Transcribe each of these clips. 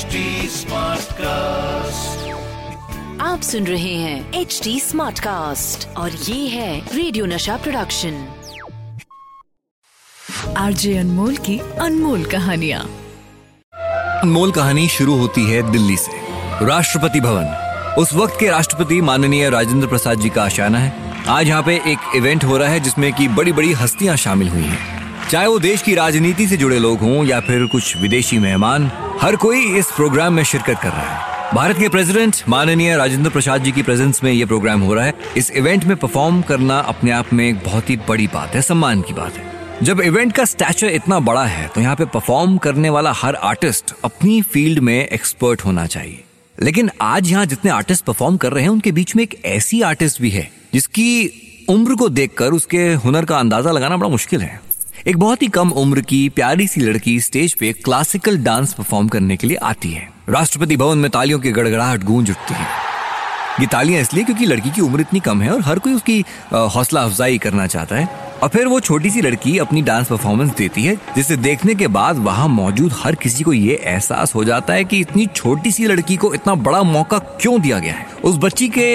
HD Smartcast. आप सुन रहे हैं एच डी स्मार्ट कास्ट और ये है रेडियो नशा प्रोडक्शन आरजे अनमोल की अनमोल कहानिया। अनमोल कहानी शुरू होती है दिल्ली से। राष्ट्रपति भवन। उस वक्त के राष्ट्रपति माननीय राजेंद्र प्रसाद जी का आशाना है। आज यहाँ पे एक इवेंट हो रहा है जिसमें की बड़ी बड़ी हस्तियाँ शामिल हुई हैं। चाहे वो देश की राजनीति से जुड़े लोग हों या फिर कुछ विदेशी मेहमान, हर कोई इस प्रोग्राम में शिरकत कर रहा है। भारत के प्रेसिडेंट, माननीय राजेंद्र प्रसाद जी की प्रेजेंस में ये प्रोग्राम हो रहा है। इस इवेंट में परफॉर्म करना अपने आप में एक बहुत ही बड़ी बात है, सम्मान की बात है। जब इवेंट का स्टैचर इतना बड़ा है तो यहाँ पे परफॉर्म करने वाला हर आर्टिस्ट अपनी फ़ील्ड में एक्सपर्ट होना चाहिए। लेकिन आज यहाँ जितने आर्टिस्ट परफॉर्म कर रहे हैं, उनके बीच में एक ऐसी आर्टिस्ट भी है, जिसकी उम्र को देखकर उसके हुनर का अंदाज़ा लगाना बड़ा मुश्किल है। एक बहुत ही कम उम्र की प्यारी सी लड़की स्टेज पे क्लासिकल डांस परफॉर्म करने के लिए आती है। राष्ट्रपति भवन में तालियों की गड़गड़ाहट गूंज उठती है। ये तालियाँ इसलिए क्योंकि लड़की की उम्र इतनी कम है और हर कोई उसकी हौसला अफजाई करना चाहता है। और फिर वो छोटी सी लड़की अपनी डांस परफॉर्मेंस देती है, जिसे देखने के बाद वहाँ मौजूद हर किसी को ये एहसास हो जाता है कि इतनी छोटी सी लड़की को इतना बड़ा मौका क्यों दिया गया है? उस बच्ची के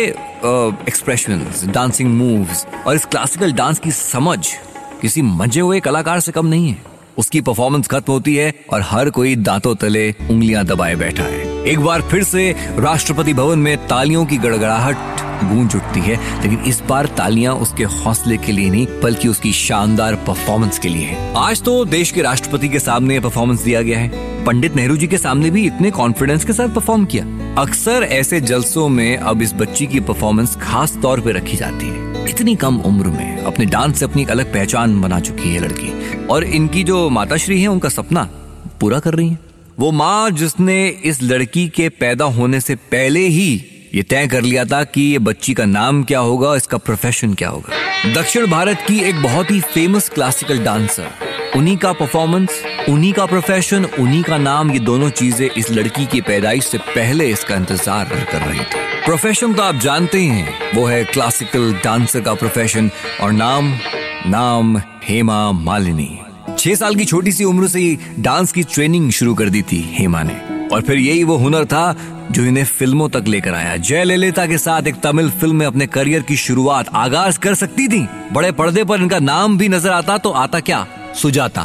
एक्सप्रेशन डांसिंग मूव्स और इस क्लासिकल डांस की समझ किसी मंजे हुए कलाकार से कम नहीं है। उसकी परफॉर्मेंस खत्म होती है और हर कोई दांतों तले उंगलियाँ दबाए बैठा है। एक बार फिर से राष्ट्रपति भवन में तालियों की गड़गड़ाहट गूंज उठती है, लेकिन इस बार तालियाँ उसके हौसले के लिए नहीं, बल्कि उसकी शानदार परफॉर्मेंस के लिए है। आज तो देश के राष्ट्रपति के सामने परफॉर्मेंस दिया गया है। पंडित नेहरू जी के सामने भी इतने कॉन्फिडेंस के साथ परफॉर्म किया। अक्सर ऐसे जलसों में अब इस बच्ची की परफॉर्मेंस खास तौर पर रखी जाती है। इतनी कम उम्र में। अपने डांस से अपनी एक अलग पहचान बना चुकी है लड़की। और इनकी जो माताश्री है, उनका सपना पूरा कर रही है। वो माँ जिसने इस लड़की के पैदा होने से पहले ही ये तय कर लिया था कि ये बच्ची का नाम क्या होगा इसका प्रोफेशन क्या होगा। दक्षिण भारत की एक बहुत ही फ़ेमस क्लासिकल डांसर उन्हीं का परफॉर्मेंस उन्हीं का प्रोफेशन उन्हीं का नाम, ये दोनों चीज़ें इस लड़की की पैदाइश से पहले इसका इंतज़ार कर रही थी। प्रोफेशन तो आप जानते ही हैं। वो है क्लासिकल डांसर का प्रोफेशन और नाम नाम हेमा मालिनी। छह साल की छोटी सी उम्र से ही डांस की ट्रेनिंग शुरू कर दी थी हेमा ने। और फिर यही वो हुनर था जो इन्हें फ़िल्मों तक लेकर आया। जय ललिता के साथ एक तमिल फ़िल्म में अपने करियर की शुरुआत आगाज़ कर सकती थी। बड़े पर्दे पर इनका नाम भी नज़र आता तो आता क्या? सुजाता।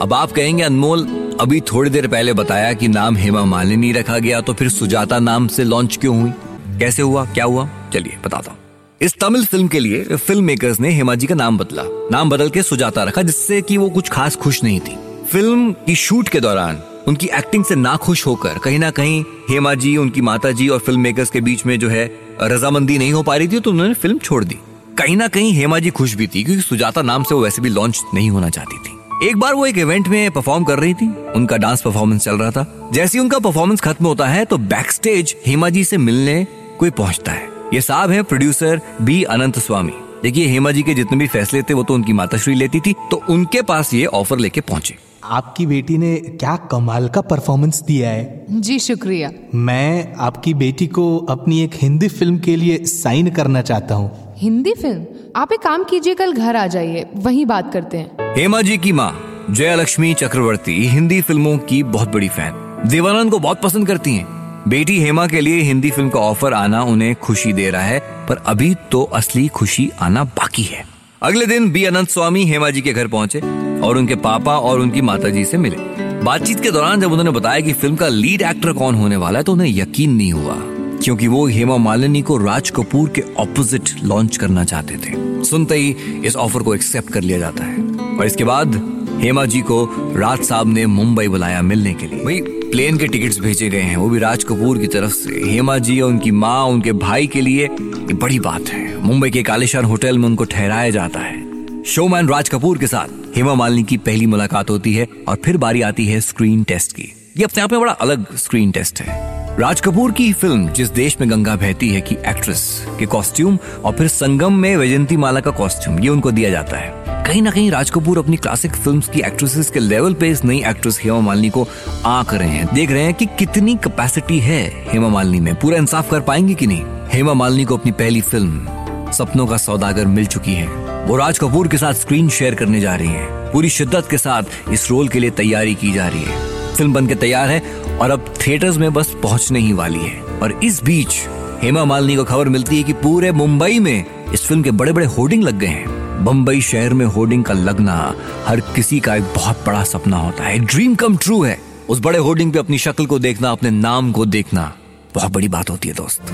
अब आप कहेंगे, अनमोल, अभी थोड़ी देर पहले बताया कि नाम हेमा मालिनी रखा गया तो फिर सुजाता नाम से लॉन्च क्यों हुई? कैसे हुआ, क्या हुआ? चलिए, बताता हूँ। इस तमिल फ़िल्म के लिए फ़िल्म मेकर्स ने हेमा जी का नाम बदला। नाम बदल के सुजाता रखा, जिससे कि वो कुछ खास खुश नहीं थी। फ़िल्म की शूट के दौरान उनकी एक्टिंग से नाखुश होकर कहीं ना कहीं हेमा जी उनकी माता जी और फ़िल्म मेकर्स के बीच में जो है रजामंदी नहीं हो पा रही थी तो उन्होंने फ़िल्म छोड़ दी। कहीं ना कहीं हेमा जी खुश भी थी, क्योंकि सुजाता नाम से वो वैसे भी लॉन्च नहीं होना चाहती थी। एक बार वो एक इवेंट में परफॉर्म कर रही थी। उनका डांस परफॉर्मेंस चल रहा था। जैसे ही उनका परफॉर्मेंस खत्म होता है तो बैक स्टेज हेमा जी से मिलने कोई पहुँचता है। ये साहब है प्रोड्यूसर बी अनंत स्वामी। देखिए हेमा जी के जितने भी फैसले थे वो तो उनकी माताश्री लेती थी तो उनके पास ये ऑफ़र लेके पहुँचे। आपकी बेटी ने क्या कमाल का परफॉर्मेंस दिया है? जी शुक्रिया। मैं आपकी बेटी को अपनी एक हिंदी फ़िल्म के लिए साइन करना चाहता हूँ। हिंदी फ़िल्म आप एक काम कीजिए कल घर आ जाइए। वहीं बात करते हैं। हेमा जी की माँ जयलक्ष्मी चक्रवर्ती हिंदी फ़िल्मों की बहुत बड़ी फ़ैन देवानंद को बहुत पसंद करती हैं। बेटी हेमा के लिए हिंदी फ़िल्म का ऑफ़र आना उन्हें खुशी दे रहा है, पर अभी तो असली खुशी आना बाकी है। अगले दिन बी अनंत स्वामी हेमा जी के घर पहुँचे और उनके पापा और उनकी माता जी से मिले। बातचीत के दौरान जब उन्होंने बताया कि फ़िल्म का लीड एक्टर कौन होने वाला है तो उन्हें यकीन नहीं हुआ, क्योंकि वो हेमा मालिनी को राज कपूर के ऑपोजिट लॉन्च करना चाहते थे। सुनते ही इस ऑफ़र को एक्सेप्ट कर लिया जाता है। और इसके बाद हेमा जी को राज साहब ने मुंबई बुलाया मिलने के लिए। भाई प्लेन के टिकट्स भेजे गए हैं, वो भी राज कपूर की तरफ़ से। हेमा जी और उनकी माँ, उनके भाई के लिए ये बड़ी बात है। मुंबई के कालिशान होटल में उनको ठहराया जाता है। शोमैन राज कपूर के साथ हेमा मालिनी की पहली मुलाकात होती है और फिर बारी आती है स्क्रीन टेस्ट की। ये अपने आप में बड़ा अलग स्क्रीन टेस्ट है। राज कपूर की फ़िल्म जिस देश में गंगा बहती है की एक्ट्रेस के कॉस्ट्यूम और फिर संगम में वैजंती माला का कॉस्ट्यूम ये उनको दिया जाता है। कहीं ना कहीं राज कपूर अपनी क्लासिक फिल्म्स की एक्ट्रेसेस के लेवल पे इस नई एक्ट्रेस हेमा मालिनी को आंक रहे हैं। देख रहे हैं कि कितनी कैपेसिटी है हेमा मालिनी में। पूरा इंसाफ कर पाएँगे कि नहीं? हेमा मालिनी को अपनी पहली फ़िल्म सपनों का सौदागर मिल चुकी है। वो राज कपूर के साथ स्क्रीन शेयर करने जा रही है। पूरी शिद्दत के साथ इस रोल के लिए तैयारी की जा रही है। फ़िल्म बन के तैयार है और अब थिएटर्स में बस पहुँचने ही वाली है। और इस बीच हेमा मालिनी को खबर मिलती है कि पूरे मुंबई में इस फ़िल्म के बड़े बड़े होर्डिंग लग गए हैं। बम्बई शहर में होर्डिंग का लगना हर किसी का एक बहुत बड़ा सपना होता है। ड्रीम कम ट्रू है। उस बड़े होर्डिंग पे अपनी शक्ल को देखना, अपने नाम को देखना, बहुत बड़ी बात होती है दोस्त।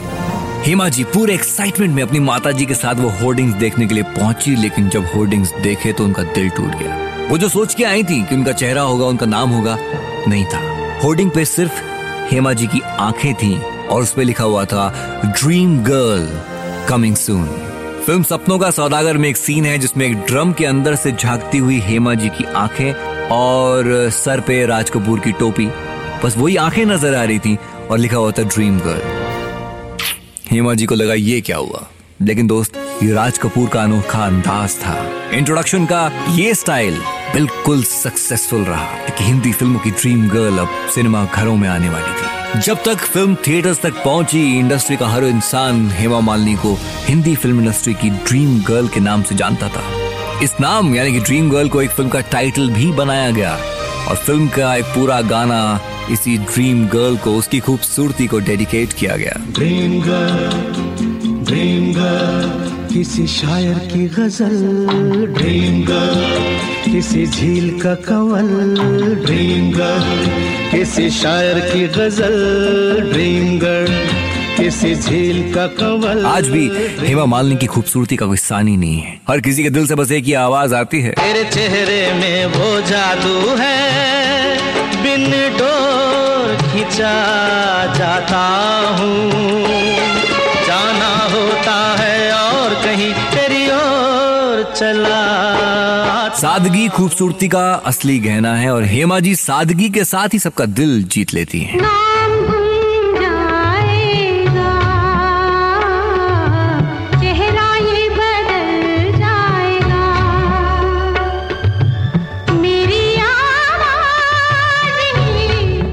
हेमा जी पूरे एक्साइटमेंट में अपनी माता जी के साथ वो होर्डिंग्स देखने के लिए पहुँची, लेकिन जब होर्डिंग्स देखे तो उनका दिल टूट गया। वो जो सोच के आई थी कि उनका चेहरा होगा, उनका नाम होगा, नहीं था। होर्डिंग पे सिर्फ़ हेमा जी की आँखें थी और उस पर लिखा हुआ था, dream girl coming soon. Film सपनों का सौदागर में एक सीन है जिसमें एक ड्रम के अंदर से झांकती हुई हेमा जी की आँखें और सर पे राज कपूर की टोपी। बस वही आँखें नज़र आ रही थी और लिखा हुआ था ड्रीम गर्ल। हेमा जी को लगा ये क्या हुआ? लेकिन दोस्त, ये राज कपूर का अनोखा अंदाज था। इंट्रोडक्शन का ये स्टाइल बिल्कुल सक्सेसफुल रहा। हिंदी फ़िल्मों की ड्रीम गर्ल अब सिनेमा घरों में आने वाली थी। जब तक फ़िल्म थिएटर्स तक पहुँची इंडस्ट्री का हर इंसान हेमा मालिनी को हिंदी फ़िल्म इंडस्ट्री की ड्रीम गर्ल के नाम से जानता था। इस नाम, यानी कि ड्रीम गर्ल को एक फ़िल्म का टाइटल भी बनाया गया। और फ़िल्म का एक पूरा गाना इसी ड्रीम गर्ल को, उसकी खूबसूरती को डेडिकेट किया गया। ड्रीम गर्ल ड्रीम गर्ल किसी शायर की गज़ल। ड्रीम गर्ल किसी झील का कवल। ड्रीम गर्ल किसी शायर की गज़ल ड्रीम गर्ल किसी झील का कवल। आज भी हेमा मालिनी की खूबसूरती का कोई सानी नहीं है। हर किसी के दिल से बस एक ही आवाज़ आती है। तेरे चेहरे में वो जादू है बिन डोर खिंचा जाता हूँ। जाना होता है और कहीं तेरी ओर चला सादगी खूबसूरती का असली गहना है और हेमा जी सादगी के साथ ही सबका दिल जीत लेती हैं।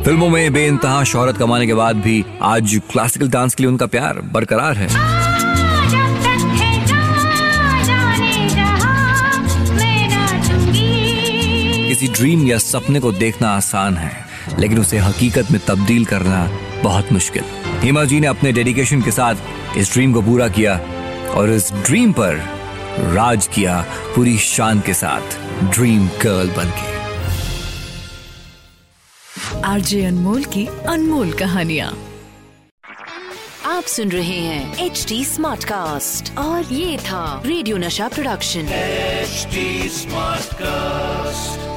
फ़िल्मों में बेइंतहा शोहरत कमाने के बाद भी आज क्लासिकल डांस के लिए उनका प्यार बरकरार है। किसी ड्रीम या सपने को देखना आसान है लेकिन उसे हकीकत में तब्दील करना बहुत मुश्किल। हेमा जी ने अपने डेडिकेशन के साथ इस ड्रीम को पूरा किया और इस ड्रीम पर राज किया पूरी शान के साथ। ड्रीम गर्ल बनके आरजे अनमोल की अनमोल कहानियाँ। आप सुन रहे हैं एच डी स्मार्ट कास्ट और ये था रेडियो नशा प्रोडक्शन HD Smartcast.